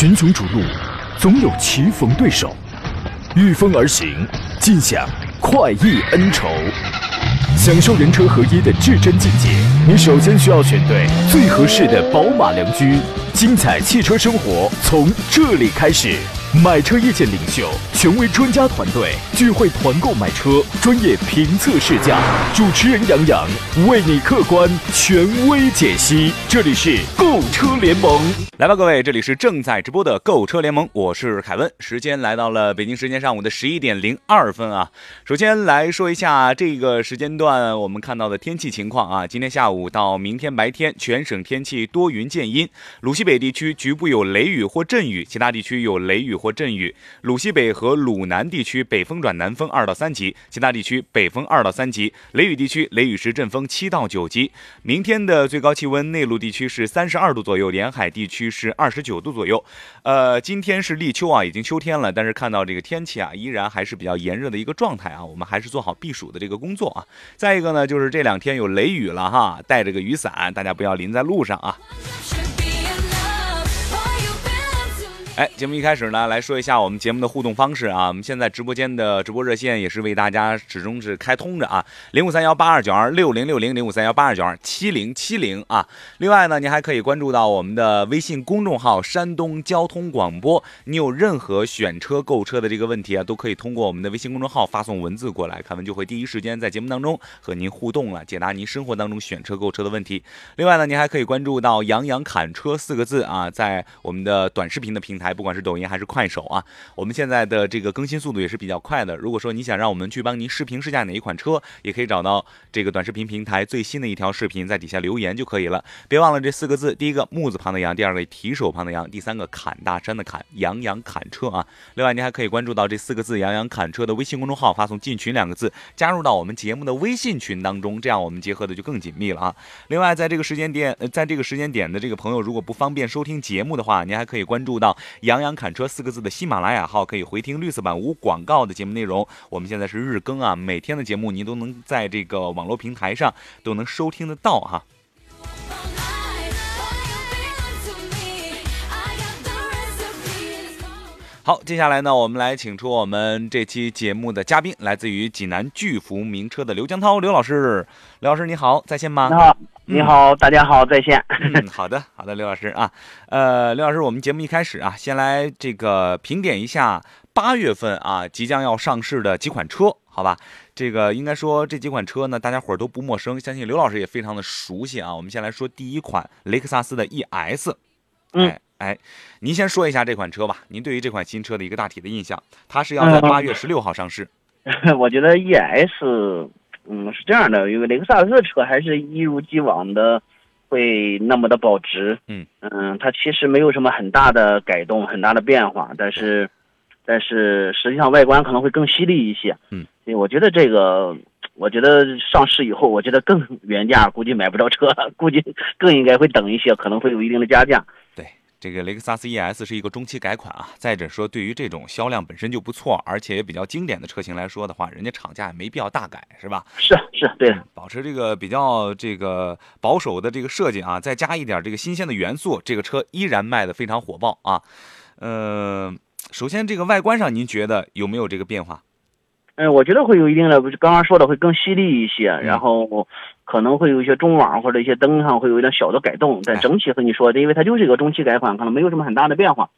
群雄逐鹿，总有棋逢对手，御风而行，尽享快意恩仇。享受人车合一的至臻境界，你首先需要选对最合适的宝马良驹。精彩汽车生活从这里开始。买车意见领袖，权威专家团队聚会团购买车，专业评测试驾，主持人杨洋为你客观权威解析。这里是购车联盟，来吧，各位，这里是正在直播的购车联盟，我是凯文。时间来到了北京时间上午的十一点零二分啊。首先来说一下这个时间段我们看到的天气情况啊。今天下午到明天白天，全省天气多云见阴，鲁西北地区局部有雷雨或阵雨，其他地区有雷雨。或阵雨，鲁西北和鲁南地区北风转南风二到三级，其他地区北风二到三级。雷雨地区雷雨时阵风七到九级。明天的最高气温，内陆地区是三十二度左右，沿海地区是二十九度左右。呃，今天是立秋啊，已经秋天了，但是看到这个天气啊，依然还是比较炎热的一个状态啊，我们还是做好避暑的这个工作啊。再一个呢，就是这两天有雷雨了哈，带着个雨伞，大家不要淋在路上啊。哎，节目一开始呢，来说一下我们节目的互动方式啊。我们现在直播间的直播热线也是为大家始终是开通着啊，零五三幺八二九二六零六零零五三幺八二九二七零七零啊。另外呢，您还可以关注到我们的微信公众号“山东交通广播”。你有任何选车、购车的这个问题啊，都可以通过我们的微信公众号发送文字过来，凯文就会第一时间在节目当中和您互动了，解答您生活当中选车、购车的问题。另外呢，您还可以关注到“杨洋侃车”四个字啊，在我们的短视频的平台。不管是抖音还是快手啊，我们现在的这个更新速度也是比较快的。如果说你想让我们去帮您视频试驾哪一款车，也可以找到这个短视频平台最新的一条视频，在底下留言就可以了。别忘了这四个字：第一个木字旁的杨，第二个提手旁的杨，第三个砍大山的砍，杨洋砍车啊。另外，您还可以关注到这四个字“杨洋砍车”的微信公众号，发送“进群”两个字，加入到我们节目的微信群当中，这样我们结合的就更紧密了啊。另外，在这个时间点，在这个时间点的这个朋友，如果不方便收听节目的话，您还可以关注到。杨洋侃车四个字的喜马拉雅号可以回听绿色版无广告的节目内容。我们现在是日更啊，每天的节目您都能在这个网络平台上都能收听得到哈。好，接下来呢，我们来请出我们这期节目的嘉宾，来自于济南巨福名车的刘江涛刘老师。刘老师你好，在线吗？你好，你好，大家好，在线。嗯，好的，好的，刘老师啊，呃，刘老师，我们节目一开始啊，先来这个评点一下八月份啊即将要上市的几款车，好吧？这个应该说这几款车呢，大家伙儿都不陌生，相信刘老师也非常的熟悉啊。我们先来说第一款雷克萨斯的 ES，嗯。哎，您先说一下这款车吧。您对于这款新车的一个大体的印象，它是要在八月十六号上市。我觉得 ES，嗯，是这样的，因为雷克萨斯的车还是一如既往的会那么的保值。嗯嗯，它其实没有什么很大的改动，很大的变化，但是但是实际上外观可能会更犀利一些。嗯，所以我觉得这个，我觉得上市以后，我觉得更原价估计买不着车，估计更应该会等一些，可能会有一定的加价。这个雷克萨斯 ES 是一个中期改款啊，再者说，对于这种销量本身就不错，而且也比较经典的车型来说的话，人家厂家也没必要大改，是吧？是是，对，保持这个比较这个保守的这个设计啊，再加一点这个新鲜的元素，这个车依然卖的非常火爆啊。嗯，首先这个外观上，您觉得有没有这个变化？嗯，我觉得会有一定的，不是刚刚说的会更犀利一些，然后可能会有一些中网或者一些灯上会有一点小的改动，但整体和你说的，因为它就是一个中期改款，可能没有什么很大的变化。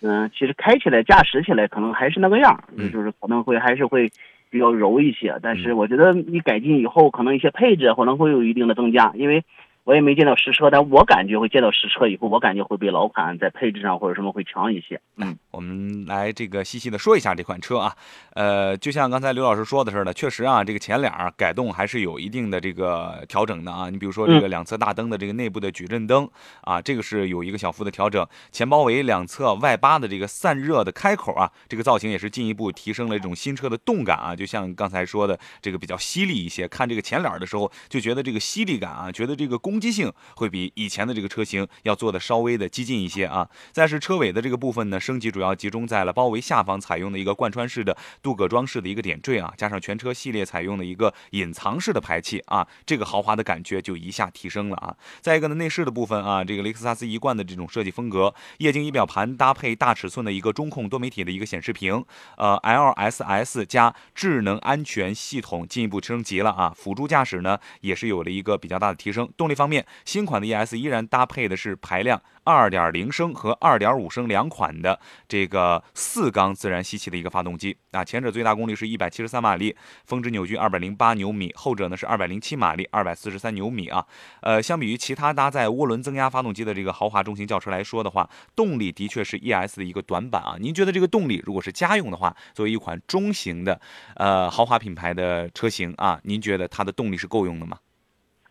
嗯，其实开起来、驾驶起来可能还是那个样，就是可能会还是会比较柔一些，但是我觉得你改进以后，可能一些配置可能会有一定的增加，因为。我也没见到实车，但我感觉会见到实车以后，我感觉会比老款在配置上或者什么会强一些。嗯，我们来这个细细的说一下这款车啊。呃，就像刚才刘老师说的似的，确实啊，这个前脸改动还是有一定的这个调整的啊。你比如说这个两侧大灯的这个内部的矩阵灯啊，这个是有一个小幅的调整。前包围两侧外八的这个散热的开口啊，这个造型也是进一步提升了这种新车的动感啊。就像刚才说的，这个比较犀利一些。看这个前脸的时候，就觉得这个犀利感啊，觉得这个工攻击性会比以前的这个车型要做的稍微的激进一些啊。再是车尾的这个部分呢，升级主要集中在了包围下方采用的一个贯穿式的镀铬装饰的一个点缀啊，加上全车系列采用的一个隐藏式的排气啊，这个豪华的感觉就一下提升了啊。再一个呢，内饰的部分啊，这个雷克萨斯一贯的这种设计风格，液晶仪表盘搭配大尺寸的一个中控多媒体的一个显示屏，呃，LSS 加智能安全系统进一步升级了啊，辅助驾驶呢也是有了一个比较大的提升。动力方方面，新款的 ES 依然搭配的是排量二点零升和二点五升两款的这个四缸自然吸气的一个发动机啊，前者最大功率是一百七十三马力，峰值扭矩二百零八牛米，后者呢是二百零七马力，二百四十三牛米啊。呃，相比于其他搭载涡轮增压发动机的这个豪华中型轿车来说的话，动力的确是 ES 的一个短板啊。您觉得这个动力如果是家用的话，作为一款中型的呃豪华品牌的车型啊，您觉得它的动力是够用的吗？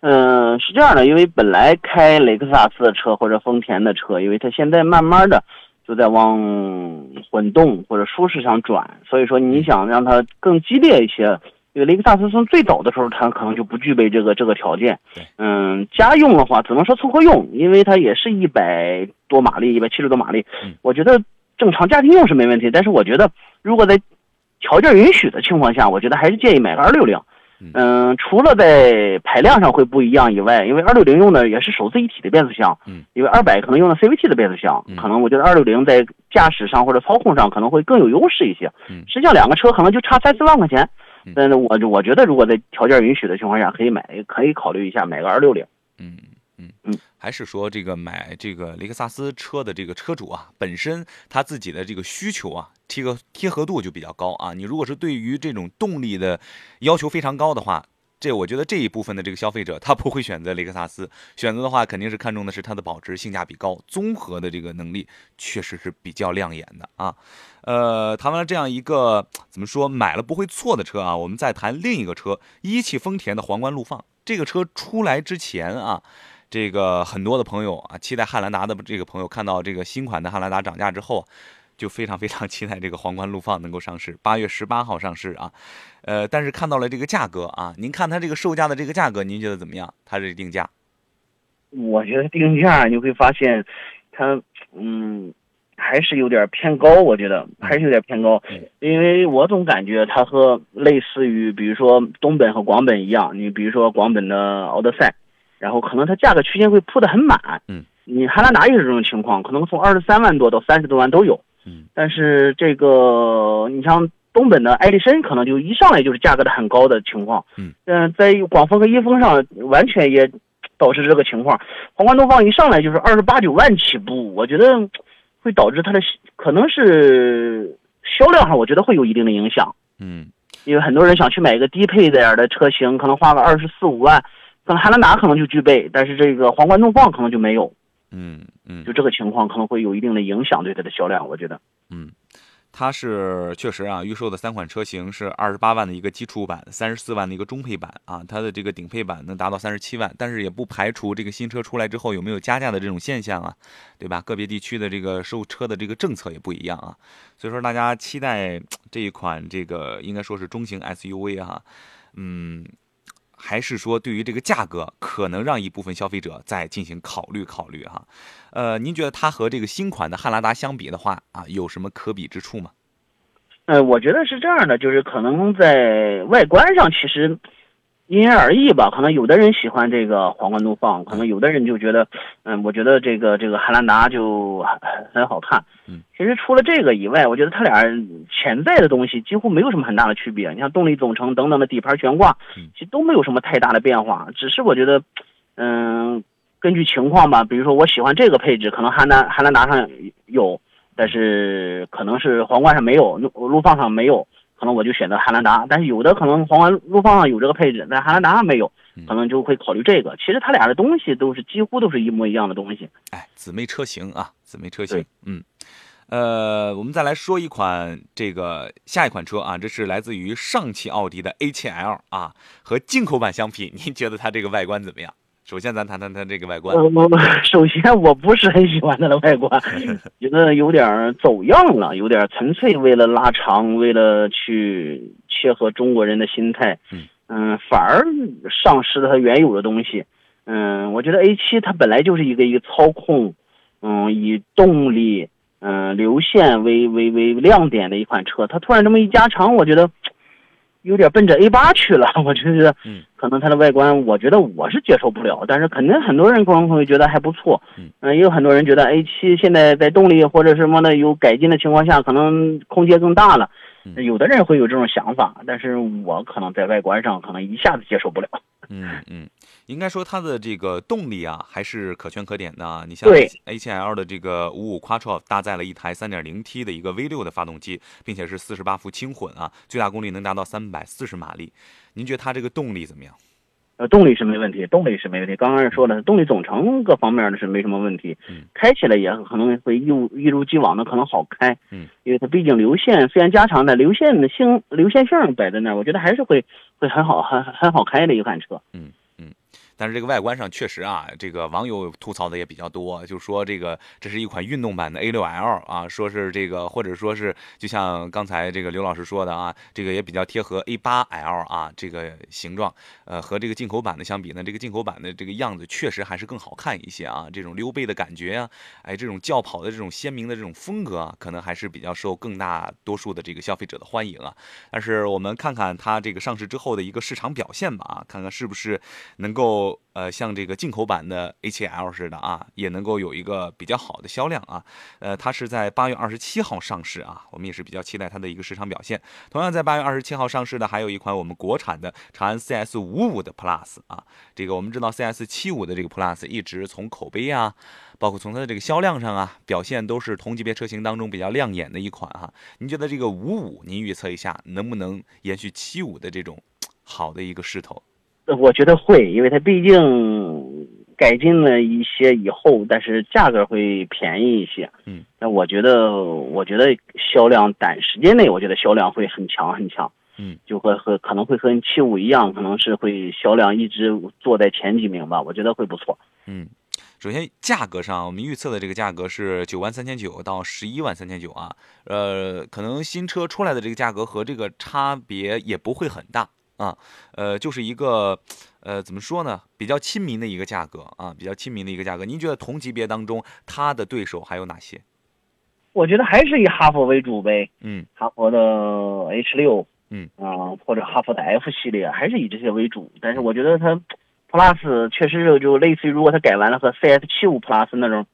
嗯，是这样的，因为本来开雷克萨斯的车或者丰田的车，因为它现在慢慢的就在往混动或者舒适上转，所以说你想让它更激烈一些，因为雷克萨斯从最早的时候它可能就不具备这个这个条件。嗯，家用的话只能说凑合用，因为它也是一百多马力，一百七十多马力，我觉得正常家庭用是没问题。但是我觉得如果在条件允许的情况下，我觉得还是建议买个二六零。嗯，除了在排量上会不一样以外，因为二六零用的也是手自一体的变速箱，嗯，因为二百可能用的 CVT 的变速箱，可能我觉得二六零在驾驶上或者操控上可能会更有优势一些。嗯，实际上两个车可能就差三四万块钱，但是我我觉得如果在条件允许的情况下，可以买，可以考虑一下买个二六零。嗯嗯嗯，还是说这个买这个雷克萨斯车的这个车主啊，本身他自己的这个需求啊。贴个贴合度就比较高啊！你如果是对于这种动力的要求非常高的话，这我觉得这一部分的这个消费者他不会选择雷克萨斯，选择的话肯定是看中的是它的保值、性价比高、综合的这个能力确实是比较亮眼的啊。呃，谈完了这样一个怎么说买了不会错的车啊，我们再谈另一个车，一汽丰田的皇冠陆放。这个车出来之前啊，这个很多的朋友啊，期待汉兰达的这个朋友看到这个新款的汉兰达涨价之后。就非常非常期待这个皇冠陆放能够上市，八月十八号上市啊，呃，但是看到了这个价格啊，您看它这个售价的这个价格，您觉得怎么样？它这定价？我觉得定价你会发现，它嗯还是有点偏高，我觉得还是有点偏高，因为我总感觉它和类似于比如说东本和广本一样，你比如说广本的奥德赛，然后可能它价格区间会铺的很满，嗯，你汉兰达也是这种情况，可能从二十三万多到三十多万都有。嗯，但是这个你像东本的艾力绅，可能就一上来就是价格的很高的情况。嗯，嗯，在广丰和一丰上完全也导致这个情况。皇冠东方一上来就是二十八九万起步，我觉得会导致它的可能是销量上，我觉得会有一定的影响。嗯，因为很多人想去买一个低配点的车型，可能花个二十四五万，可能汉兰达可能就具备，但是这个皇冠东方可能就没有。嗯嗯，就这个情况可能会有一定的影响对它的销量，我觉得。嗯，它是确实啊，预售的三款车型是二十八万的一个基础版，三十四万的一个中配版啊，它的这个顶配版能达到三十七万，但是也不排除这个新车出来之后有没有加价的这种现象啊，对吧？个别地区的这个售车的这个政策也不一样啊，所以说大家期待这一款这个应该说是中型 SUV 哈，嗯。还是说，对于这个价格，可能让一部分消费者再进行考虑考虑哈。呃，您觉得它和这个新款的汉兰达相比的话啊，有什么可比之处吗？呃，我觉得是这样的，就是可能在外观上，其实。因人而异吧，可能有的人喜欢这个皇冠怒放，可能有的人就觉得，嗯，我觉得这个这个汉兰达就很很好看。嗯，其实除了这个以外，我觉得它俩潜在的东西几乎没有什么很大的区别。你像动力总成等等的底盘悬挂，其实都没有什么太大的变化。只是我觉得，嗯，根据情况吧，比如说我喜欢这个配置，可能汉兰汉兰达上有，但是可能是皇冠上没有，陆陆放上没有。可能我就选择汉兰达，但是有的可能皇冠陆放上有这个配置，但汉兰达上没有，可能就会考虑这个。其实它俩的东西都是几乎都是一模一样的东西。哎，姊妹车型啊，姊妹车型。嗯，呃，我们再来说一款这个下一款车啊，这是来自于上汽奥迪的 A7L 啊，和进口版相比，您觉得它这个外观怎么样？首先，咱谈谈它这个外观。我 首先我不是很喜欢它的外观，觉得有点走样了，有点纯粹为了拉长，为了去切合中国人的心态。嗯，反而丧失了它原有的东西。嗯，我觉得 A 七它本来就是一个一个操控，嗯，以动力，嗯，流线为为为亮点的一款车，它突然这么一加长，我觉得有点奔着 A 八去了。我觉得，嗯，可能它的外观，我觉得我是接受不了，但是肯定很多人可能会觉得还不错。嗯，也有很多人觉得 A 七现在在动力或者什么的有改进的情况下，可能空间更大了。有的人会有这种想法，但是我可能在外观上可能一下子接受不了。嗯嗯，应该说它的这个动力啊还是可圈可点的。你像 A7L 的这个五五 Quattro 搭载了一台 3.0T 的一个 V6 的发动机，并且是48伏轻混啊，最大功率能达到340马力。您觉得它这个动力怎么样？呃，动力是没问题，动力是没问题。刚刚也说了，动力总成各方面的是没什么问题。嗯，开起来也可能会一如一如既往的可能好开。嗯，因为它毕竟流线虽然加长的流线的性流线性摆在那儿，我觉得还是会会很好很很好开的一款车。嗯。但是这个外观上确实啊，这个网友吐槽的也比较多，就说这个这是一款运动版的 A6L 啊，说是这个或者说是就像刚才这个刘老师说的啊，这个也比较贴合 A8L 啊这个形状，呃和这个进口版的相比呢，这个进口版的这个样子确实还是更好看一些啊，这种溜背的感觉啊，哎这种轿跑的这种鲜明的这种风格啊，可能还是比较受更大多数的这个消费者的欢迎啊。但是我们看看它这个上市之后的一个市场表现吧啊，看看是不是能够。呃，像这个进口版的 A7L 似的啊，也能够有一个比较好的销量啊。呃，它是在八月二十七号上市啊，我们也是比较期待它的一个市场表现。同样在八月二十七号上市的还有一款我们国产的长安 CS 五五的 Plus 啊。这个我们知道 CS 七五的这个 Plus 一直从口碑啊，包括从它的这个销量上啊，表现都是同级别车型当中比较亮眼的一款哈。您觉得这个五五，您预测一下能不能延续七五的这种好的一个势头？我觉得会，因为它毕竟改进了一些以后，但是价格会便宜一些。嗯，那我觉得，我觉得销量短时间内，我觉得销量会很强很强。嗯，就会和可能会和七五一样，可能是会销量一直坐在前几名吧。我觉得会不错。嗯，首先价格上，我们预测的这个价格是九万三千九到十一万三千九啊。呃，可能新车出来的这个价格和这个差别也不会很大。啊，呃，就是一个，呃，怎么说呢？比较亲民的一个价格啊，比较亲民的一个价格。您觉得同级别当中，它的对手还有哪些？我觉得还是以哈弗为主呗。嗯，哈弗的 H 六，嗯啊，或者哈弗的 F 系列，还是以这些为主。但是我觉得它 Plus 确实就类似于，如果它改完了和 CS 七五 Plus 那种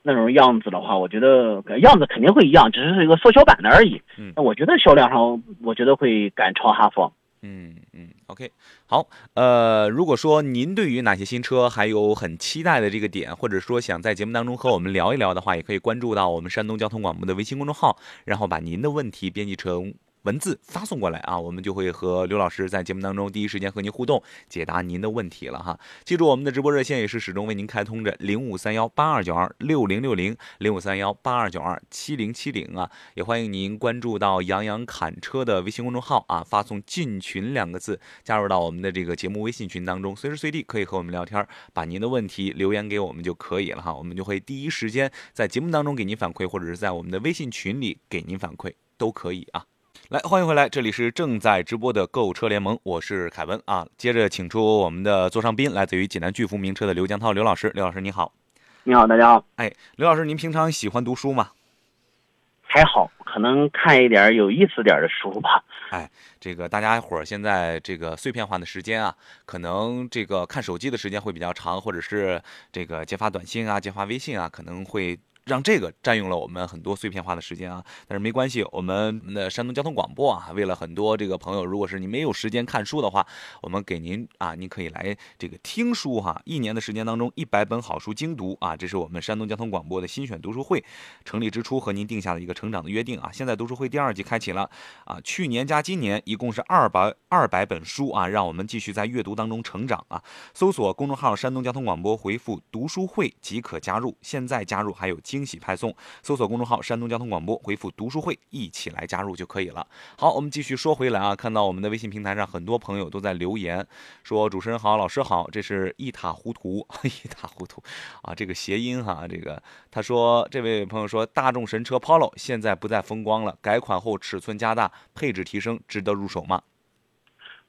那种样子的话，我觉得样子肯定会一样，只是一个缩小版的而已。嗯，那我觉得销量上，我觉得会赶超哈弗。嗯嗯，OK，好，呃，如果说您对于哪些新车还有很期待的这个点，或者说想在节目当中和我们聊一聊的话，也可以关注到我们山东交通广播的微信公众号，然后把您的问题编辑成。文字发送过来啊，我们就会和刘老师在节目当中第一时间和您互动，解答您的问题了哈。记住我们的直播热线也是始终为您开通着零五三幺八二九二六零六零零五三幺八二九二七零七零啊，也欢迎您关注到杨洋侃车的微信公众号啊，发送进群两个字，加入到我们的这个节目微信群当中，随时随地可以和我们聊天，把您的问题留言给我们就可以了哈，我们就会第一时间在节目当中给您反馈，或者是在我们的微信群里给您反馈都可以啊。来，欢迎回来，这里是正在直播的购车联盟，我是凯文啊。接着请出我们的座上宾，来自于济南巨福名车的刘江涛刘老师，刘老师你好，你好，大家好。哎，刘老师，您平常喜欢读书吗？还好，可能看一点有意思点的书吧。哎，这个大家伙儿现在这个碎片化的时间啊，可能这个看手机的时间会比较长，或者是这个接发短信啊、接发微信啊，可能会。让这个占用了我们很多碎片化的时间啊，但是没关系，我们的山东交通广播啊，为了很多这个朋友，如果是你没有时间看书的话，我们给您啊，您可以来这个听书哈，一年的时间当中一百本好书精读啊，这是我们山东交通广播的新选读书会成立之初和您定下的一个成长的约定啊。现在读书会第二季开启了啊，去年加今年一共是二百二百本书啊，让我们继续在阅读当中成长啊。搜索公众号山东交通广播，回复读书会即可加入，现在加入还有惊喜派送。搜索公众号山东交通广播，回复读书会一起来加入就可以了。好，我们继续说回来啊，看到我们的微信平台上很多朋友都在留言说主持人好，老师好，这是一塌糊涂，一塌糊涂啊，这个谐音哈，这个他说这位朋友说大众神车 Polo 现在不再风光了，改款后尺寸加大，配置提升，值得入手吗？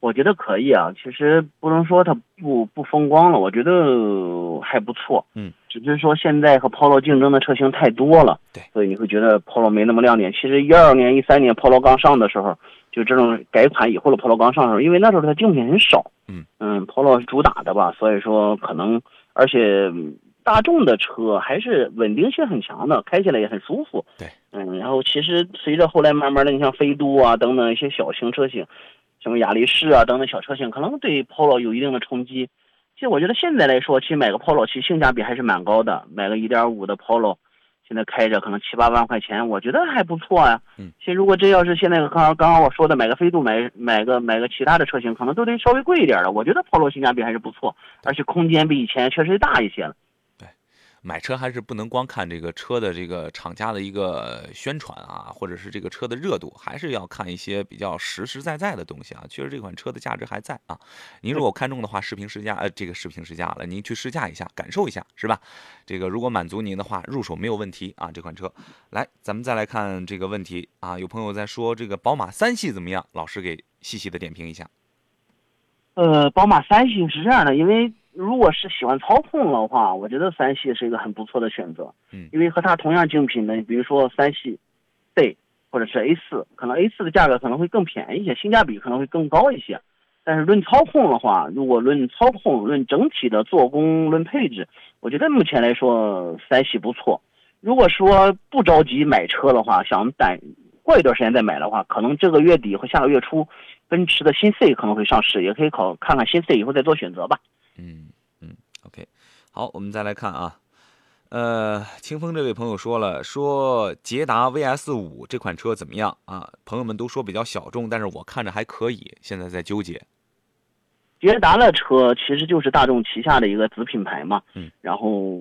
我觉得可以啊，其实不能说它不不风光了，我觉得还不错。嗯，只是说现在和 Polo 竞争的车型太多了，对，所以你会觉得 Polo 没那么亮点。其实一二年、一三年 Polo 刚上的时候，就这种改款以后的 Polo 刚上的时候，因为那时候它竞品很少。嗯嗯，Polo 是主打的吧，所以说可能，而且大众的车还是稳定性很强的，开起来也很舒服。对，嗯，然后其实随着后来慢慢的，你像飞度啊等等一些小型车型。什么雅力士啊等等小车型，可能对 Polo 有一定的冲击。我觉得现在来说，其实买个 Polo 其实性价比还是蛮高的。买个一点五的 Polo，现在开着可能七八万块钱，我觉得还不错啊。嗯。其实如果真要是现在刚刚刚刚我说的买个飞度，买买个买个其他的车型，可能都得稍微贵一点的。我觉得 Polo 性价比还是不错，而且空间比以前确实大一些了。买车还是不能光看这个车的这个厂家的一个宣传啊，或者是这个车的热度，还是要看一些比较实实在在的东西啊。确实这款车的价值还在啊。您如果看中的话，视频试驾，呃，这个视频试驾了，您去试驾一下，感受一下，是吧？这个如果满足您的话，入手没有问题啊。这款车，来，咱们再来看这个问题啊。有朋友在说这个宝马三系怎么样？老师给细细的点评一下。呃，宝马三系是这样的，因为。如果是喜欢操控的话，我觉得三系是一个很不错的选择。嗯，因为和它同样竞品的，比如说三系 C 或者是 A 四，可能 A 四的价格可能会更便宜一些，性价比可能会更高一些。但是论操控的话，如果论操控、论整体的做工、论配置，我觉得目前来说三系不错。如果说不着急买车的话，想等过一段时间再买的话，可能这个月底或下个月初，奔驰的新 C 可能会上市，也可以考看看新 C 以后再做选择吧。嗯嗯，OK，好，我们再来看啊，呃，清风这位朋友说了，说捷达 VS 五这款车怎么样啊？朋友们都说比较小众，但是我看着还可以，现在在纠结。捷达的车其实就是大众旗下的一个子品牌嘛，嗯，然后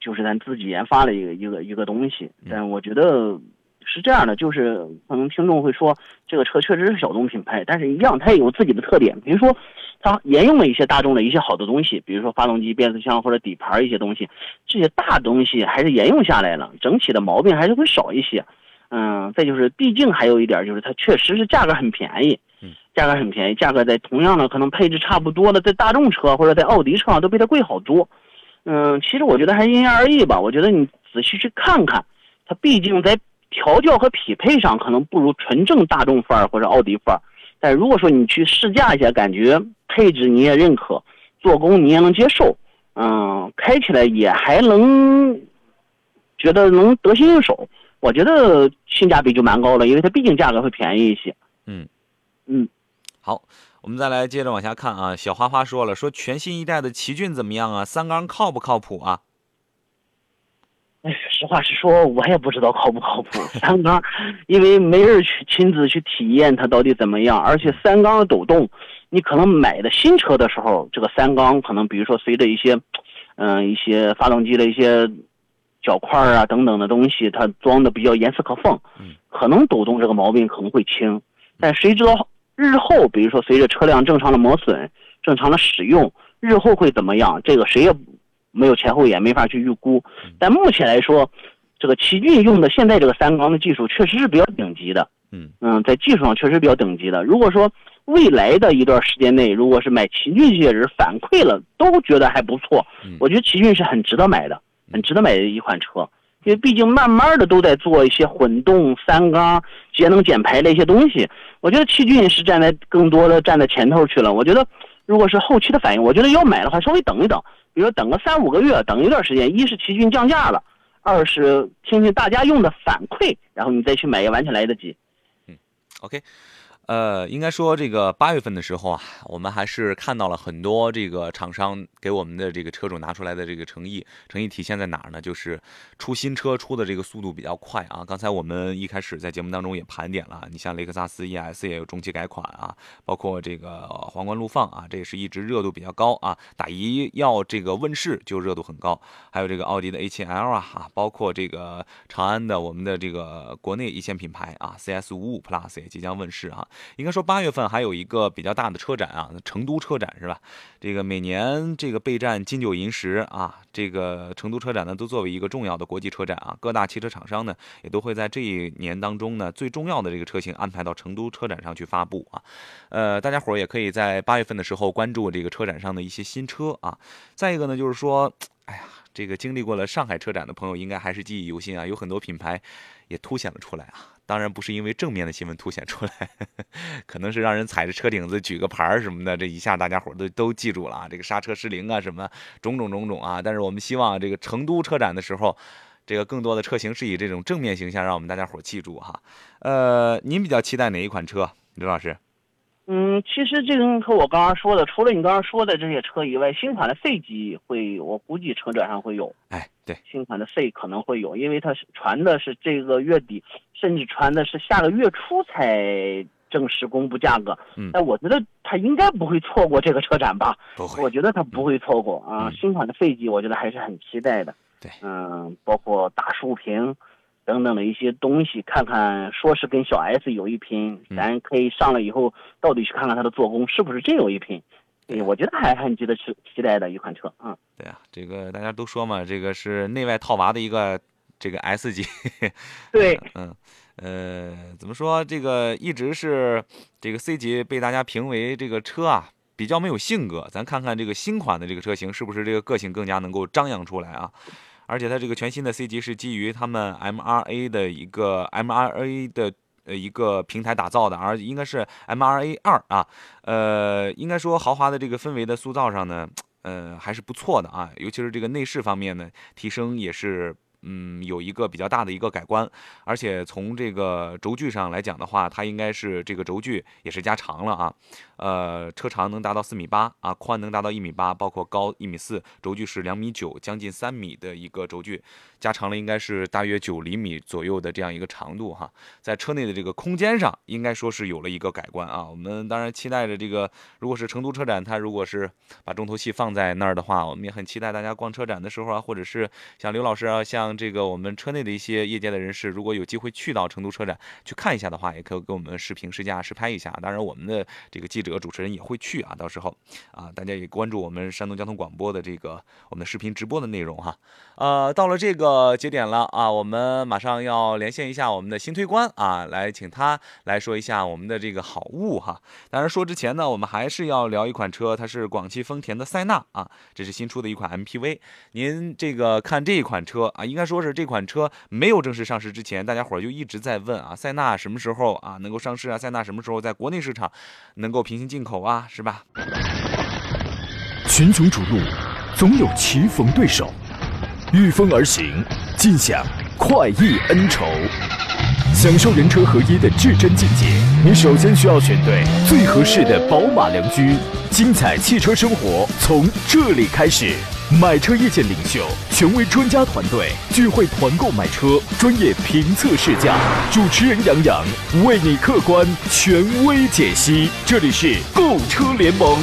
就是咱自己研发的一个一个一个东西，但我觉得。是这样的，就是可能听众会说这个车确实是小众品牌，但是一样它也有自己的特点。比如说，它沿用了一些大众的一些好的东西，比如说发动机、变速箱或者底盘一些东西，这些大东西还是沿用下来了，整体的毛病还是会少一些。嗯，再就是，毕竟还有一点就是它确实是价格很便宜，价格很便宜，价格在同样的可能配置差不多的，在大众车或者在奥迪车上都比它贵好多。嗯，其实我觉得还因人而异吧。我觉得你仔细去看看，它毕竟在。调教和匹配上可能不如纯正大众范儿或者奥迪范儿，但如果说你去试驾一下，感觉配置你也认可，做工你也能接受，嗯，开起来也还能觉得能得心应手，我觉得性价比就蛮高了，因为它毕竟价格会便宜一些。嗯嗯，好，我们再来接着往下看啊。小花花说了，说全新一代的奇骏怎么样啊？三缸靠不靠谱啊？哎，实话实说，我也不知道靠不靠谱。三缸，因为没人去亲自去体验它到底怎么样，而且三缸的抖动，你可能买的新车的时候，这个三缸可能比如说随着一些，嗯，一些发动机的一些角块啊等等的东西，它装的比较严丝合缝，可能抖动这个毛病可能会轻。但谁知道日后，比如说随着车辆正常的磨损、正常的使用，日后会怎么样？这个谁也。没有前后眼，没法去预估。但目前来说，这个奇骏用的现在这个三缸的技术确实是比较顶级的。嗯嗯，在技术上确实比较顶级的。如果说未来的一段时间内，如果是买奇骏这些人反馈了，都觉得还不错，我觉得奇骏是很值得买的，很值得买的一款车。因为毕竟慢慢的都在做一些混动、三缸、节能减排的一些东西。我觉得奇骏是站在更多的站在前头去了。我觉得，如果是后期的反应，我觉得要买的话，稍微等一等。比如等个三五个月，等一段时间，一是奇骏降价了，二是听听大家用的反馈，然后你再去买也完全来得及。嗯，OK。呃，应该说这个八月份的时候啊，我们还是看到了很多这个厂商给我们的这个车主拿出来的这个诚意，诚意体现在哪儿呢？就是出新车出的这个速度比较快啊。刚才我们一开始在节目当中也盘点了，你像雷克萨斯 ES 也有中期改款啊，包括这个皇冠陆放啊，这也是一直热度比较高啊。打一要这个问世就热度很高，还有这个奥迪的 A7L 啊，啊，包括这个长安的我们的这个国内一线品牌啊，CS 五五 Plus 也即将问世啊。应该说八月份还有一个比较大的车展啊，成都车展是吧？这个每年这个备战金九银十啊，这个成都车展呢都作为一个重要的国际车展啊，各大汽车厂商呢也都会在这一年当中呢最重要的这个车型安排到成都车展上去发布啊。呃，大家伙儿也可以在八月份的时候关注这个车展上的一些新车啊。再一个呢，就是说，哎呀。这个经历过了上海车展的朋友，应该还是记忆犹新啊。有很多品牌也凸显了出来啊。当然不是因为正面的新闻凸显出来，可能是让人踩着车顶子举个牌儿什么的，这一下大家伙都都记住了啊。这个刹车失灵啊，什么种种种种啊。但是我们希望这个成都车展的时候，这个更多的车型是以这种正面形象让我们大家伙记住哈。呃，您比较期待哪一款车，刘老师？嗯，其实这个和我刚刚说的，除了你刚刚说的这些车以外，新款的 C 级会，我估计车展上会有。哎，对，新款的 C 可能会有，因为它是传的是这个月底，甚至传的是下个月初才正式公布价格。嗯，但我觉得它应该不会错过这个车展吧？不会，我觉得它不会错过啊。新款的 C 级，我觉得还是很期待的。对，嗯，包括大竖屏。等等的一些东西，看看说是跟小 S 有一拼，咱可以上了以后，到底去看看它的做工是不是真有一拼。对，我觉得还很值得期期待的一款车嗯。对啊，这个大家都说嘛，这个是内外套娃的一个这个 S 级。对，嗯，呃，怎么说？这个一直是这个 C 级被大家评为这个车啊比较没有性格。咱看看这个新款的这个车型是不是这个个性更加能够张扬出来啊？而且它这个全新的 C 级是基于他们 MRA 的一个 MRA 的呃一个平台打造的，而应该是 MRA 二啊，呃，应该说豪华的这个氛围的塑造上呢，呃还是不错的啊，尤其是这个内饰方面呢，提升也是。嗯，有一个比较大的一个改观，而且从这个轴距上来讲的话，它应该是这个轴距也是加长了啊。呃，车长能达到四米八啊，宽能达到一米八，包括高一米四，轴距是两米九，将近三米的一个轴距，加长了应该是大约九厘米左右的这样一个长度哈。在车内的这个空间上，应该说是有了一个改观啊。我们当然期待着这个，如果是成都车展，它如果是把重头戏放在那儿的话，我们也很期待大家逛车展的时候啊，或者是像刘老师啊，像这个我们车内的一些业界的人士，如果有机会去到成都车展去看一下的话，也可以给我们视频试驾试拍一下。当然，我们的这个记者主持人也会去啊，到时候啊，大家也关注我们山东交通广播的这个我们的视频直播的内容哈。呃，到了这个节点了啊，我们马上要连线一下我们的新推官啊，来请他来说一下我们的这个好物哈。当然说之前呢，我们还是要聊一款车，它是广汽丰田的塞纳啊，这是新出的一款 MPV。您这个看这一款车啊，应该说是。这款车没有正式上市之前，大家伙儿就一直在问啊，塞纳什么时候啊能够上市啊？塞纳什么时候在国内市场能够平行进口啊？是吧？群雄逐鹿，总有棋逢对手，御风而行，尽享快意恩仇，享受人车合一的至臻境界。你首先需要选对最合适的宝马良驹，精彩汽车生活从这里开始。买车意见领袖，权威专家团队聚会团购买车，专业评测试驾，主持人杨洋为你客观权威解析。这里是购车联盟，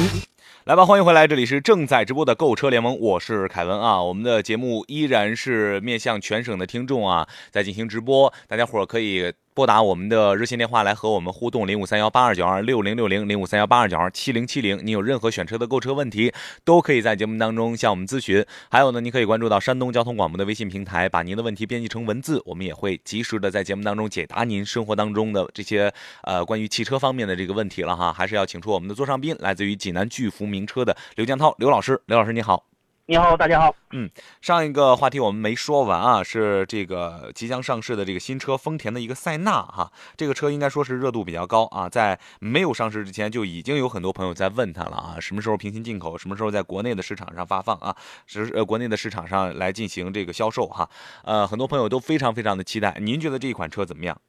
来吧，欢迎回来，这里是正在直播的购车联盟，我是凯文啊。我们的节目依然是面向全省的听众啊，在进行直播，大家伙可以。拨打我们的热线电话来和我们互动，零五三幺八二九二六零六零零五三幺八二九二七零七零。你有任何选车的购车问题，都可以在节目当中向我们咨询。还有呢，您可以关注到山东交通广播的微信平台，把您的问题编辑成文字，我们也会及时的在节目当中解答您生活当中的这些呃关于汽车方面的这个问题了哈。还是要请出我们的座上宾，来自于济南巨福名车的刘江涛刘老师，刘老师你好。你好，大家好。嗯，上一个话题我们没说完啊，是这个即将上市的这个新车，丰田的一个塞纳哈。这个车应该说是热度比较高啊，在没有上市之前就已经有很多朋友在问它了啊，什么时候平行进口，什么时候在国内的市场上发放啊，是呃国内的市场上来进行这个销售哈。呃，很多朋友都非常非常的期待。您觉得这一款车怎么样？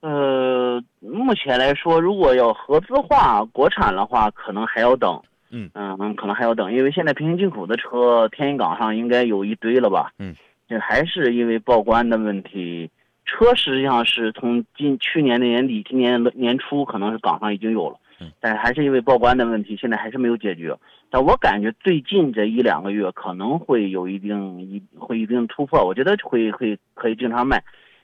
呃，目前来说，如果要合资化国产的话，可能还要等。嗯嗯可能还要等，因为现在平行进口的车，天津港上应该有一堆了吧？嗯，这还是因为报关的问题。车实际上是从今去年的年底，今年年初可能是港上已经有了，嗯，但还是因为报关的问题，现在还是没有解决。但我感觉最近这一两个月可能会有一定一会一定突破，我觉得会会可以正常卖。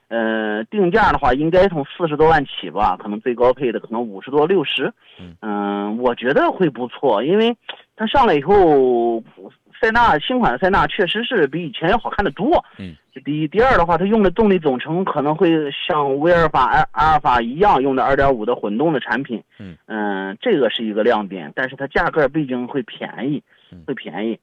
呃，定价的话应该从四十多万起吧，可能最高配的可能五十多六十。嗯，我觉得会不错，因为它上来以后，塞纳新款的塞纳确实是比以前要好看的多。嗯，这第一，第二的话，它用的动力总成可能会像威尔法、阿阿尔法一样用的二点五的混动的产品。嗯嗯，这个是一个亮点，但是它价格毕竟会便宜，会便宜。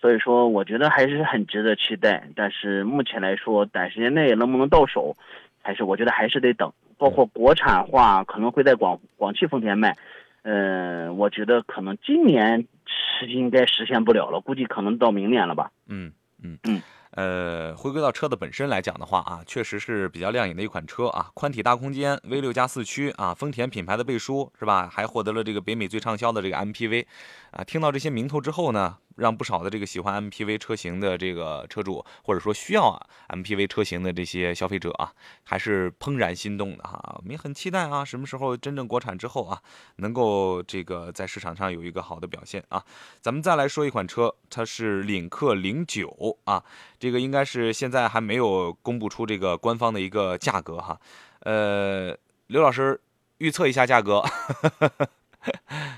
所以说，我觉得还是很值得期待。但是目前来说，短时间内能不能到手，还是我觉得还是得等。包括国产化可能会在广广汽丰田卖，嗯，我觉得可能今年是应该实现不了了，估计可能到明年了吧。嗯嗯嗯。呃，回归到车的本身来讲的话啊，确实是比较亮眼的一款车啊，宽体大空间，V 六加四驱啊，丰田品牌的背书是吧？还获得了这个北美最畅销的这个 MPV，啊，听到这些名头之后呢？让不少的这个喜欢 MPV 车型的这个车主，或者说需要啊 MPV 车型的这些消费者啊，还是怦然心动的哈。我们也很期待啊，什么时候真正国产之后啊，能够这个在市场上有一个好的表现啊。咱们再来说一款车，它是领克零九啊，这个应该是现在还没有公布出这个官方的一个价格哈。呃，刘老师预测一下价格。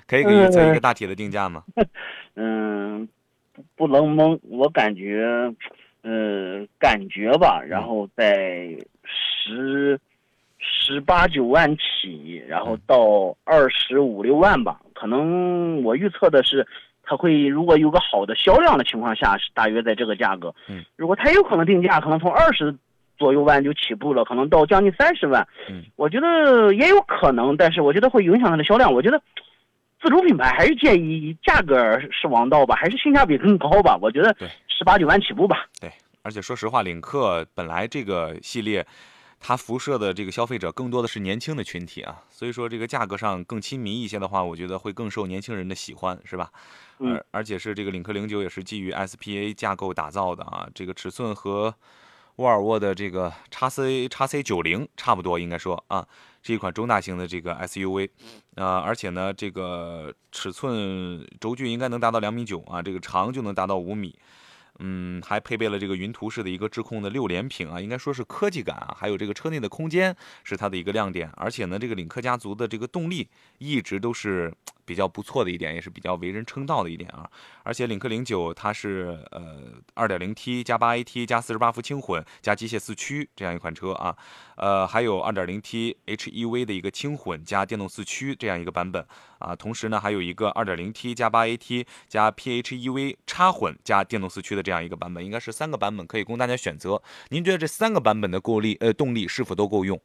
可以给你测一个大体的定价吗？嗯，不不能蒙，我感觉，嗯，感觉吧，然后在十十八九万起，然后到二十五六万吧。可能我预测的是，它会如果有个好的销量的情况下，是大约在这个价格。嗯，如果它有可能定价，可能从二十。左右万就起步了，可能到将近三十万。嗯，我觉得也有可能，但是我觉得会影响它的销量。我觉得自主品牌还是建议价格是王道吧，还是性价比更高吧。我觉得十八九万起步吧。对，而且说实话，领克本来这个系列，它辐射的这个消费者更多的是年轻的群体啊，所以说这个价格上更亲民一些的话，我觉得会更受年轻人的喜欢，是吧？而而且是这个领克零九也是基于 SPA 架构打造的啊，这个尺寸和。沃尔沃的这个叉 C 叉 C 九零差不多，应该说啊，是一款中大型的这个 SUV，啊，而且呢，这个尺寸轴距应该能达到两米九啊，这个长就能达到五米。嗯，还配备了这个云图式的一个智控的六连屏啊，应该说是科技感啊，还有这个车内的空间是它的一个亮点。而且呢，这个领克家族的这个动力一直都是比较不错的一点，也是比较为人称道的一点啊。而且领克零九它是呃 2.0T 加 8AT 加48伏轻混加机械四驱这样一款车啊，呃，还有 2.0T HEV 的一个轻混加电动四驱这样一个版本啊。同时呢，还有一个 2.0T 加 8AT 加 PHEV 插混加电动四驱的。这样一个版本应该是三个版本可以供大家选择。您觉得这三个版本的够力呃动力是否都够用？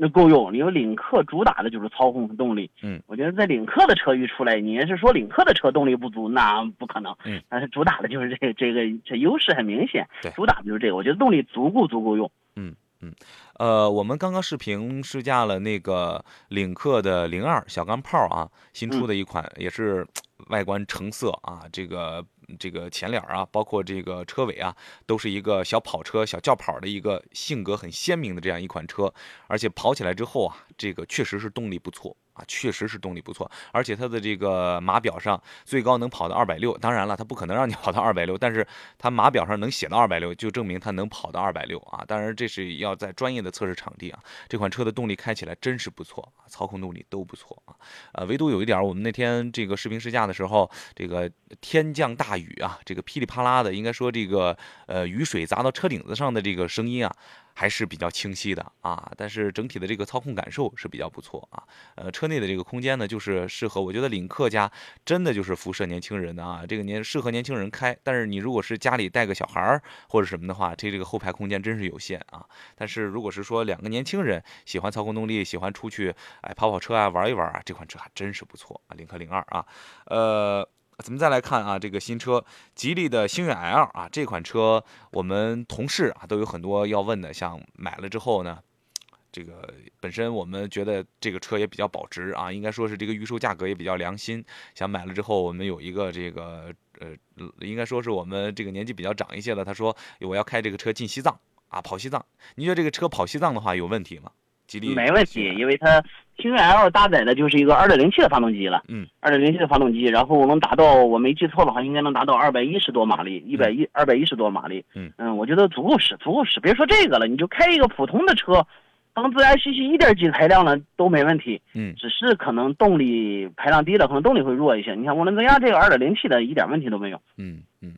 那够用，因为领克主打的就是操控和动力。嗯，我觉得在领克的车一出来，你要是说领克的车动力不足，那不可能。嗯，但是主打的就是这个这个这优势很明显。对，主打的就是这个，我觉得动力足够足够用。嗯嗯，呃，我们刚刚视频试驾了那个领克的零二小钢炮啊，新出的一款，也是外观成色啊，这个。这个前脸啊，包括这个车尾啊，都是一个小跑车、小轿跑的一个性格很鲜明的这样一款车，而且跑起来之后啊，这个确实是动力不错。啊，确实是动力不错，而且它的这个码表上最高能跑到二百六。当然了，它不可能让你 跑到二百六，但是它码表上能写到二百六，就证明它能跑到二百六啊。当然，这是要在专业的测试场地啊。这款车的动力开起来真是不错，操控动力都不错啊。呃，唯独有一点，我们那天这个视频试驾的时候，这个天降大雨啊，这个噼里啪啦的，应该说这个呃雨水砸到车顶子上的这个声音啊。还是比较清晰的啊，但是整体的这个操控感受是比较不错啊。呃，车内的这个空间呢，就是适合，我觉得领克家真的就是辐射年轻人的啊，这个年适合年轻人开。但是你如果是家里带个小孩儿或者什么的话，这这个后排空间真是有限啊。但是如果是说两个年轻人喜欢操控动力，喜欢出去哎跑跑车啊玩一玩啊，这款车还真是不错啊，领克零二啊，呃。咱们再来看啊，这个新车吉利的星越 L 啊，这款车我们同事啊都有很多要问的，像买了之后呢，这个本身我们觉得这个车也比较保值啊，应该说是这个预售价格也比较良心。想买了之后，我们有一个这个呃，应该说是我们这个年纪比较长一些的，他说我要开这个车进西藏啊，跑西藏。你觉得这个车跑西藏的话有问题吗？吉利没问题，因为它星越 L 搭载的就是一个 2.0T 的发动机了，嗯，2.0T 的发动机，然后能达到我没记错的话，应该能达到二百一十多马力，一百一二百一十多马力，嗯我觉得足够使，足够使。别说这个了，你就开一个普通的车，当自然吸气一点几排量的都没问题，嗯只是可能动力排量低了，可能动力会弱一些。你看涡轮增压这个 2.0T 的一点问题都没有。嗯嗯，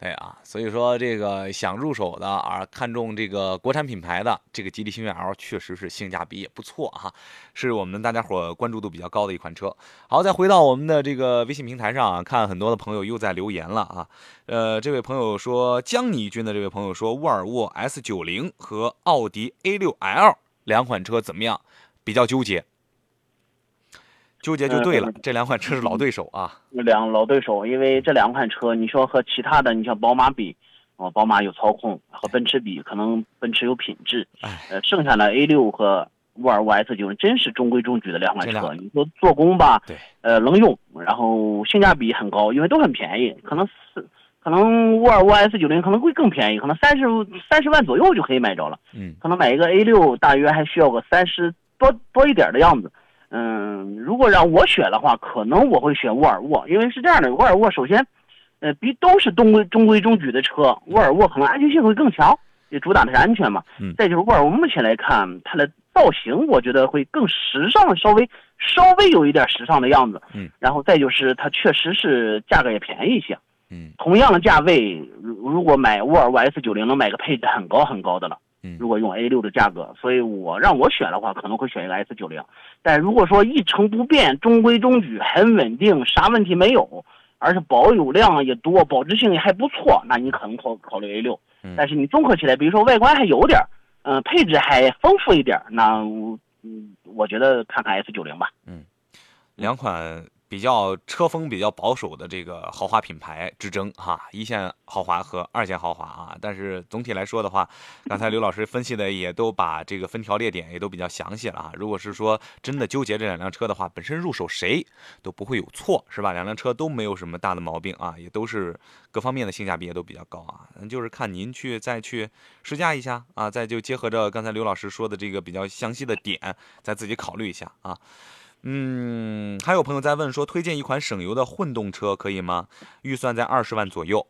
对啊，所以说这个想入手的啊，看中这个国产品牌的这个吉利星越 L 确实是性价比也不错哈，是我们大家伙关注度比较高的一款车。好，再回到我们的这个微信平台上啊，看很多的朋友又在留言了啊。呃，这位朋友说江泥君的这位朋友说，沃尔沃 S90 和奥迪 A6L 两款车怎么样？比较纠结。纠结就对了，这两款车是老对手啊。两老对手，因为这两款车，你说和其他的，你像宝马比，哦，宝马有操控，和奔驰比，可能奔驰有品质，哎，呃，剩下的 A 六和沃尔沃 S 九真是中规中矩的两款车。你说做工吧，对，呃，能用，然后性价比很高，因为都很便宜，可能是可能沃尔沃 S 九零可能会更便宜，可能三十三十万左右就可以买着了。嗯可能买一个 A 六大约还需要个三十多多一点的样子。嗯，如果让我选的话，可能我会选沃尔沃，因为是这样的，沃尔沃首先，呃，比都是中规中规中矩的车，沃尔沃可能安全性会更强，也主打的是安全嘛。嗯再就是沃尔沃目前来看，它的造型我觉得会更时尚，稍微稍微有一点时尚的样子。嗯，然后再就是它确实是价格也便宜一些。嗯同样的价位，如如果买沃尔沃 S 九零，能买个配置很高很高的了。嗯如果用 A 六的价格，所以我让我选的话，可能会选一个 S 九零。但如果说一成不变、中规中矩、很稳定，啥问题没有，而且保有量也多，保值性也还不错，那你可能考考虑 A 六嗯。但是你综合起来，比如说外观还有点儿，嗯、配置还丰富一点儿，那我嗯，我觉得看看 S 九零吧。嗯两款比较车风比较保守的这个豪华品牌之争哈，一线豪华和二线豪华啊。但是总体来说的话，刚才刘老师分析的也都把这个分条列点也都比较详细了啊。如果是说真的纠结这两辆车的话，本身入手谁都不会有错，是吧？两辆车都没有什么大的毛病啊，也都是各方面的性价比也都比较高啊。就是看您去再去试驾一下啊，再就结合着刚才刘老师说的这个比较详细的点，再自己考虑一下啊。嗯，还有朋友在问说，推荐一款省油的混动车可以吗？预算在二十万左右。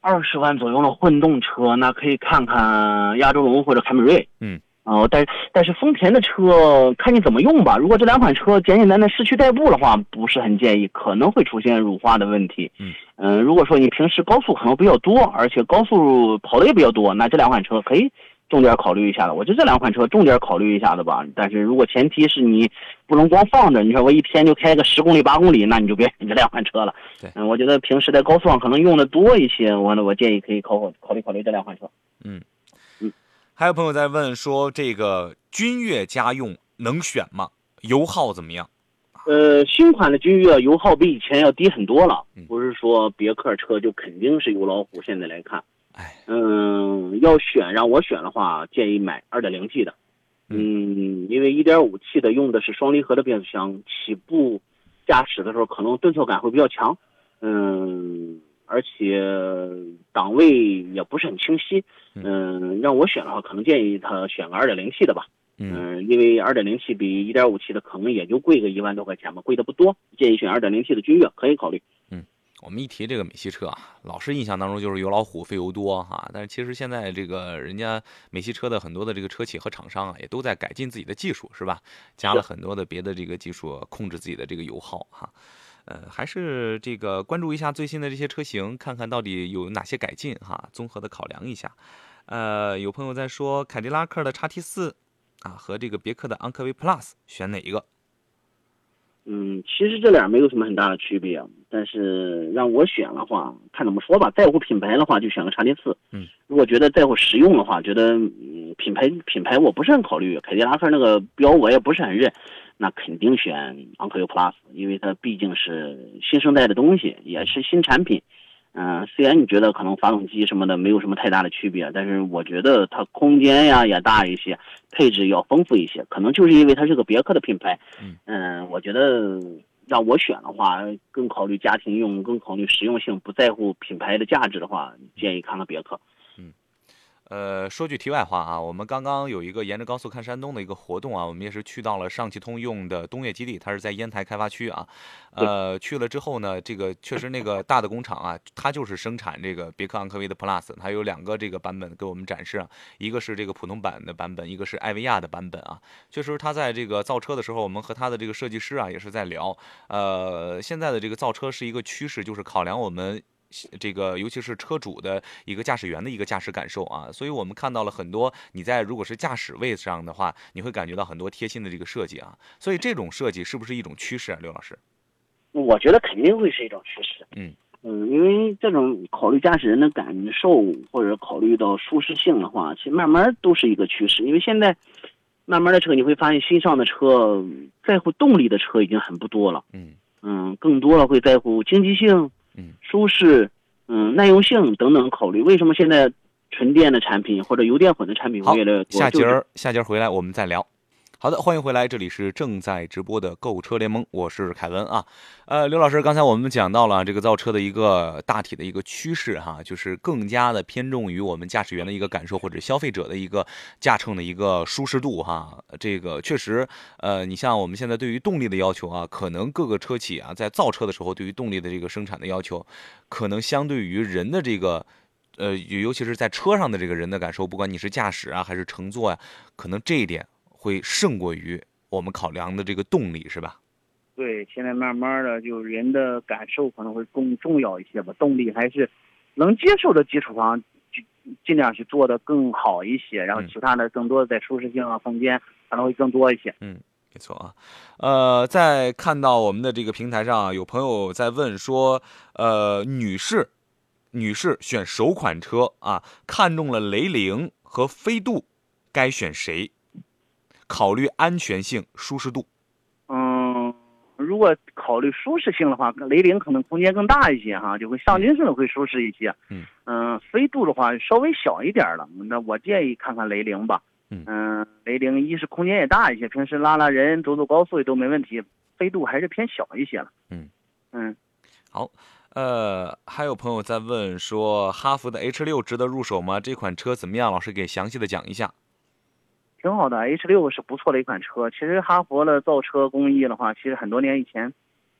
二十万左右的混动车，那可以看看亚洲龙或者凯美瑞。嗯。哦，但但是丰田的车看你怎么用吧。如果这两款车简简单单市区代步的话，不是很建议，可能会出现乳化的问题。嗯。嗯、如果说你平时高速可能比较多，而且高速跑的也比较多，那这两款车可以重点考虑一下的。我觉得这两款车重点考虑一下的吧。但是如果前提是你不能光放着，你说我一天就开个十公里八公里，那你就别选这两款车了。对嗯，我觉得平时在高速上可能用的多一些，我呢我建议可以考考考虑考虑这两款车。嗯嗯还有朋友在问说，这个君越家用能选吗？油耗怎么样？呃，新款的君越油耗比以前要低很多了嗯，不是说别克车就肯定是油老虎。现在来看，哎，嗯，要选让我选的话，建议买二点零 T 的，嗯，因为一点五 T 的用的是双离合的变速箱，起步驾驶的时候可能顿挫感会比较强，嗯，而且档位也不是很清晰，嗯，让我选的话，可能建议他选个二点零 T 的吧。嗯嗯，因为二点零 T 比一点五 T 的可能也就贵个一万多块钱吧，贵的不多。建议选二点零 T 的君越，可以考虑。我们一提这个美系车啊，老是印象当中就是油老虎、费油多哈、但是其实现在这个人家美系车的很多的这个车企和厂商啊，也都在改进自己的技术，是吧？加了很多的别的这个技术，控制自己的这个油耗哈。呃，还是这个关注一下最新的这些车型，看看到底有哪些改进哈，综合的考量一下。呃，有朋友在说凯迪拉克的 XT 四啊和这个别克的昂科威 Plus 选哪一个？嗯，其实这俩没有什么很大的区别，但是让我选的话，看怎么说吧。在乎品牌的话，就选个叉 T 四。嗯，如果觉得在乎实用的话，觉得嗯品牌品牌我不是很考虑，凯迪拉克那个标我也不是很认，那肯定选昂科威 Plus，因为它毕竟是新生代的东西，也是新产品。嗯、虽然你觉得可能发动机什么的没有什么太大的区别，但是我觉得它空间呀也大一些，配置要丰富一些，可能就是因为它是个别克的品牌。嗯，我觉得让我选的话，更考虑家庭用，更考虑实用性，不在乎品牌的价值的话，建议看看别克。呃，说句题外话啊，我们刚刚有一个沿着高速看山东的一个活动啊，我们也是去到了上汽通用的东岳基地，它是在烟台开发区啊。呃，去了之后呢，这个确实那个大的工厂啊，它就是生产这个别克昂科威的 Plus，它有两个这个版本给我们展示啊，一个是这个普通版的版本，一个是艾维亚的版本啊。确实，它在这个造车的时候，我们和它的这个设计师啊也是在聊，呃，现在的这个造车是一个趋势，就是考量我们。这个尤其是车主的一个驾驶员的一个驾驶感受啊，所以我们看到了很多你在如果是驾驶位上的话，你会感觉到很多贴心的这个设计啊，所以这种设计是不是一种趋势啊，刘老师？我觉得肯定会是一种趋势。嗯嗯，因为这种考虑驾驶人的感受或者考虑到舒适性的话，其实慢慢都是一个趋势。因为现在慢慢的车你会发现，新上的车在乎动力的车已经很不多了。嗯嗯，更多了会在乎经济性。嗯，舒适，嗯，耐用性等等考虑，为什么现在纯电的产品或者油电混的产品会越来越多？下节儿下节儿回来我们再聊。好的，欢迎回来，这里是正在直播的购车联盟，我是凯文啊。呃，刘老师，刚才我们讲到了这个造车的一个大体的一个趋势哈，就是更加的偏重于我们驾驶员的一个感受或者消费者的一个驾乘的一个舒适度哈。这个确实，呃，你像我们现在对于动力的要求啊，可能各个车企啊在造车的时候对于动力的这个生产的要求，可能相对于人的这个，呃，尤其是在车上的这个人的感受，不管你是驾驶啊还是乘坐呀，可能这一点。会胜过于我们考量的这个动力，是吧？对，现在慢慢的就人的感受可能会更重要一些吧。动力还是能接受的基础上，尽尽量去做的更好一些，然后其他的更多的在舒适性啊、空间可能会更多一些。嗯，没错啊。呃，在看到我们的这个平台上有朋友在问说，呃，女士，女士选首款车啊，看中了雷凌和飞度，该选谁？考虑安全性、舒适度。嗯，如果考虑舒适性的话，雷凌可能空间更大一些哈，就会上进式会舒适一些。嗯嗯，飞度的话稍微小一点了，那我建议看看雷凌吧。嗯雷凌一是空间也大一些，平时拉拉人、走走高速也都没问题。飞度还是偏小一些了。嗯嗯，好，呃，还有朋友在问说，哈弗的 H 六值得入手吗？这款车怎么样？老师给详细的讲一下。挺好的，H 六是不错的一款车。其实哈佛的造车工艺的话，其实很多年以前，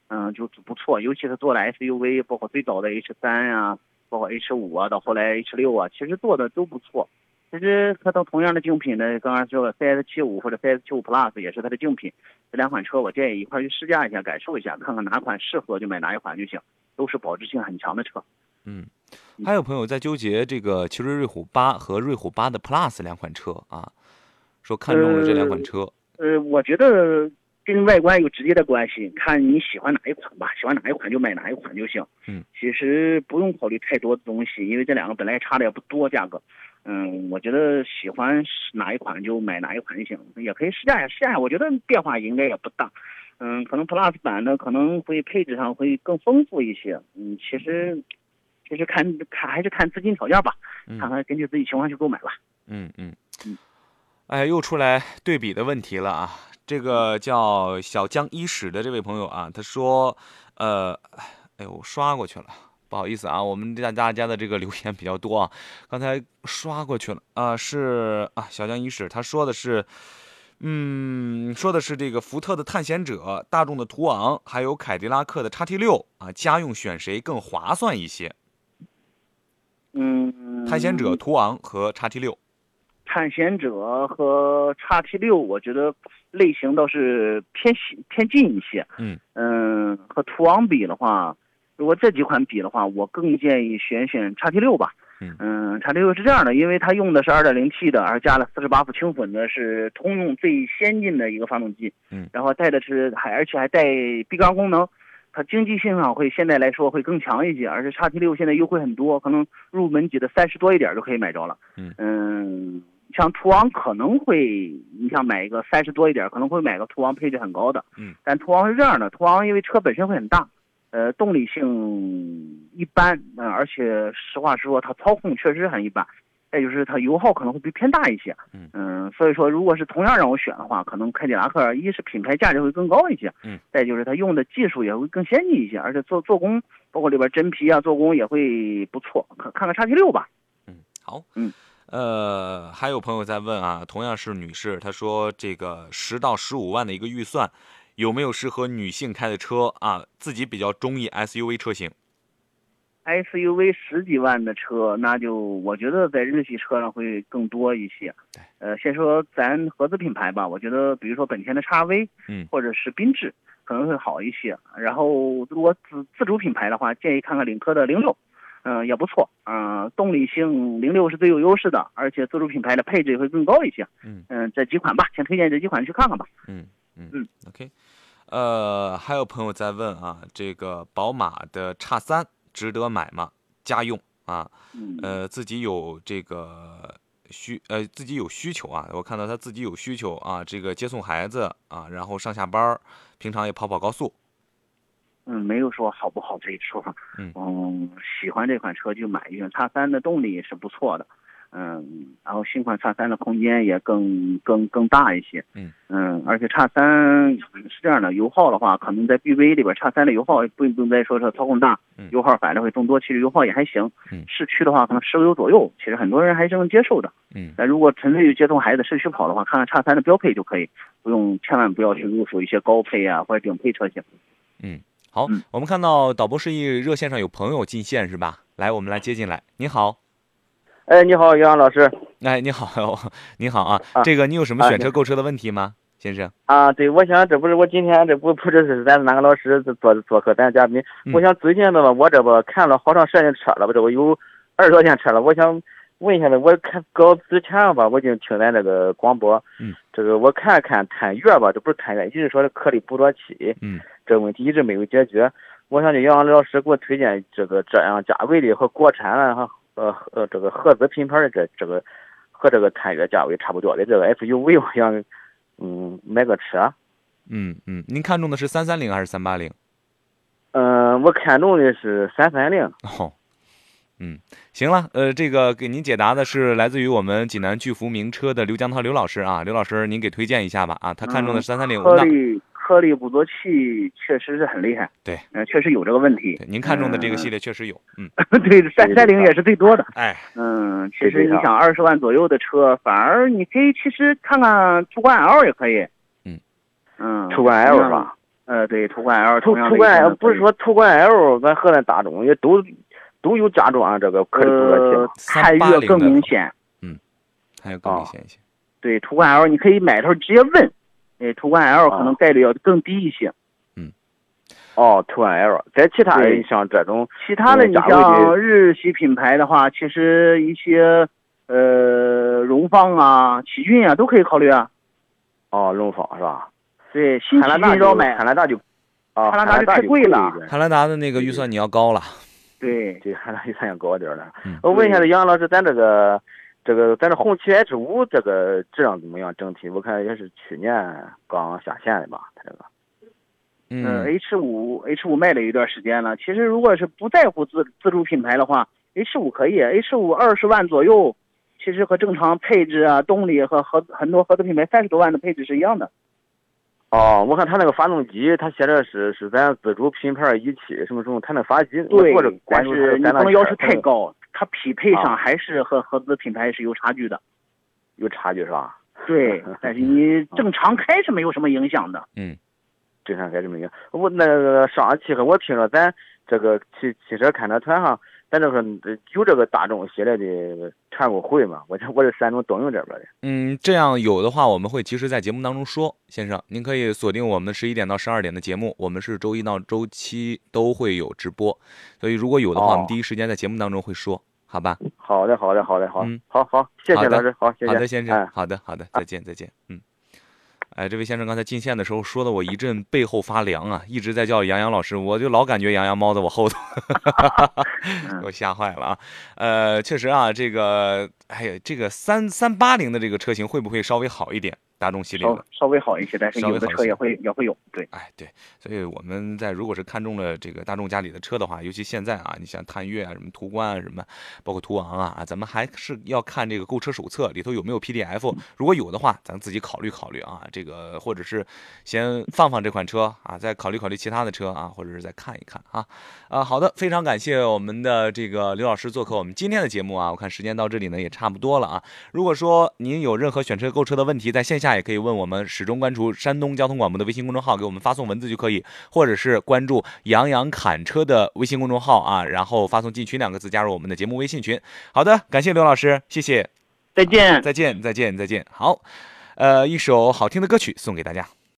嗯，就不错。尤其是做了 SUV，包括最早的 H 三呀，包括 H 五啊，到后来 H 六啊，其实做的都不错。其实它到同样的竞品呢，刚刚说了 CS 七五或者 CS 七五 Plus 也是它的竞品。这两款车我建议一块去试驾一下，感受一下，看看哪款适合就买哪一款就行，都是保值性很强的车。嗯，还有朋友在纠结这个奇瑞瑞虎八和瑞虎八的 Plus 两款车啊。说看中了这两款车，呃，我觉得跟外观有直接的关系，看你喜欢哪一款吧，喜欢哪一款就买哪一款就行。嗯，其实不用考虑太多的东西，因为这两个本来差的也不多，价格。嗯，我觉得喜欢哪一款就买哪一款就行，也可以试驾一下，试驾我觉得变化应该也不大。嗯，可能 Plus 版的可能会配置上会更丰富一些。嗯，其实其实看看还是看资金条件吧，看看根据自己情况去购买吧。嗯嗯嗯。哎，又出来对比的问题了啊！这个叫小江一史的这位朋友啊，他说，呃，哎呦，刷过去了，不好意思啊，我们大大家的这个留言比较多啊，刚才刷过去了啊，是啊，小江一史他说的是，嗯，说的是这个福特的探险者、大众的途昂，还有凯迪拉克的叉 T 六啊，家用选谁更划算一些？嗯，探险者、途昂和叉 T 六。探险者和叉 T 六，我觉得类型倒是偏偏近一些。嗯嗯，和途昂比的话，如果这几款比的话，我更建议选选叉 T 六吧。嗯嗯，叉 T 六是这样的，因为它用的是 2.0T 的，而加了48伏轻混的，是通用最先进的一个发动机。嗯，然后带的是还而且还带闭缸功能，它经济性上会现在来说会更强一些。而且叉 T 六现在优惠很多，可能入门级的三十多一点就可以买着了。嗯嗯。像途昂可能会，你想买一个三十多一点，可能会买个途昂配置很高的。嗯，但途昂是这样的，途昂因为车本身会很大，呃，动力性一般，嗯，而且实话实说，它操控确实很一般。再就是它油耗可能会比偏大一些。嗯嗯，所以说如果是同样让我选的话，可能凯迪拉克一是品牌价值会更高一些。嗯，再就是它用的技术也会更先进一些，而且做做工，包括里边真皮啊，做工也会不错。看看看叉 T 六吧。嗯，好。嗯。呃，还有朋友在问啊，同样是女士，她说这个十到十五万的一个预算，有没有适合女性开的车啊？自己比较中意 SUV 车型。SUV 十几万的车，那就我觉得在日系车上会更多一些。呃，先说咱合资品牌吧，我觉得比如说本田的叉 V，嗯，或者是缤智可能会好一些。然后如果自自主品牌的话，建议看看领克的零六，嗯，也不错。嗯，动力性零六是最有优势的，而且自主品牌的配置也会更高一些。嗯嗯，这几款吧，先推荐这几款去看看吧。嗯嗯嗯，OK。呃，还有朋友在问啊，这个宝马的叉三。值得买吗？家用啊，呃，自己有这个需呃自己有需求啊。我看到他自己有需求啊，这个接送孩子啊，然后上下班平常也跑跑高速。嗯，没有说好不好这一说。嗯，喜欢这款车就买一个。叉三的动力也是不错的。嗯，然后新款叉三的空间也更更更大一些。嗯嗯，而且叉三是这样的，油耗的话，可能在 BBA 里边，叉三的油耗不不用再说，说操控大，油耗反正会更多。其实油耗也还行。嗯，市区的话可能十个油左右，其实很多人还是能接受的。嗯，但如果纯粹接送孩子市区跑的话，看看叉三的标配就可以，不用千万不要去入手一些高配啊或者顶配车型。嗯，好，我们看到导播示意热线上有朋友进线是吧？来，我们来接进来。你好。哎，你好，杨老师。哎，你好，你好啊。这个你有什么选车购车的问题吗，先生？啊，对，我想这不是我今天这不不知是咱哪个老师做做客咱嘉宾，我想最近的吧，我这不看了好长时间车了吧，这不有二十多天车了，我想问一下子，我看搞之前吧，我就听咱这个广播，嗯，这个我看看探岳吧，这不是探岳，一直说的颗粒捕捉器，嗯，这个问题一直没有解决，我想这杨老师给我推荐这个这样价位的和国产的哈。呃呃，这个合资品牌的这这个和这个探岳价位差不多的这个 SUV，我想嗯买个车。嗯嗯，您看中的是三三零还是三八零？嗯，我看中的是三三零。哦，嗯，行了，呃，这个给您解答的是来自于我们济南巨福名车的刘江涛刘老师啊，刘老师您给推荐一下吧啊，他看中的三三零。颗粒颗粒捕捉器确实是很厉害。对，嗯，确实有这个问题。您看中的这个系列确实有，嗯，对，三三零也是最多的。哎，嗯，其实你想二十万左右的车，反而你可以其实看看途观 L 也可以。嗯嗯，途观 L 是吧？呃，对，途观 L。途途观 L 不是说途观 L，咱河南大众也都都有加装这个颗粒捕捉器。探岳更明显。嗯，探岳更明显一些。对，途观 L 你可以买的时候直接问。哎，途观 L 可能概率要更低一些。嗯，哦，途观 L，在其他的像这种其他的，你像日系品牌的话，其实一些呃荣放啊、奇骏啊都可以考虑啊。哦，荣放是吧？对，新奇骏要买，汉兰达就啊，汉兰达就太贵了。汉兰达的那个预算你要高了。对，对，汉兰达预算要高点了。嗯，我问一下子杨老师，咱这个。这个咱这红旗 H 五这个质量怎么样？整体我看也是去年刚下线的吧，它这个。嗯，H 五 H 五卖了一段时间了。其实如果是不在乎自自主品牌的话，H 五可以。H 五二十万左右，其实和正常配置啊、动力和和很多合资品牌三十多万的配置是一样的。哦，我看它那个发动机，它写的是是咱自主品牌一汽什么什么，它那发动机对，但是你不能要求太高。它匹配上还是和合资品牌是有差距的，有差距是吧？对，但是你正常开是没有什么影响的。嗯，正常开是没有。我那个上汽和我听说咱这个汽汽车看车团哈，咱这个有这个大众系列的团购会嘛？我这我是山东东营这边的。嗯，这样有的话，我们会及时在节目当中说，先生，您可以锁定我们十一点到十二点的节目，我们是周一到周七都会有直播，所以如果有的话，我们第一时间在节目当中会说。好吧，好的，好的，好的，好，嗯，好好，谢谢老师，好，谢谢，好的，先生，好的，好的，再见，再见，嗯，哎，这位先生刚才进线的时候说的我一阵背后发凉啊，一直在叫杨洋老师，我就老感觉杨洋猫在我后头，给我吓坏了啊，呃，确实啊，这个，哎呀，这个三三八零的这个车型会不会稍微好一点大众系列的稍微好一些，但是有的车也会也会有。对，哎对，所以我们在如果是看中了这个大众家里的车的话，尤其现在啊，你像探岳啊、什么途观啊、什么，包括途昂啊，咱们还是要看这个购车手册里头有没有 PDF，如果有的话，咱自己考虑考虑啊，这个或者是先放放这款车啊，再考虑考虑其他的车啊，或者是再看一看啊。啊，好的，非常感谢我们的这个刘老师做客我们今天的节目啊，我看时间到这里呢也差不多了啊。如果说您有任何选车购车的问题，在线下也可以问我们，始终关注山东交通广播的微信公众号，给我们发送文字就可以，或者是关注杨洋侃车的微信公众号啊，然后发送进群两个字加入我们的节目微信群。好的，感谢刘老师，谢谢，再见，再见，再见，再见。好，呃，一首好听的歌曲送给大家。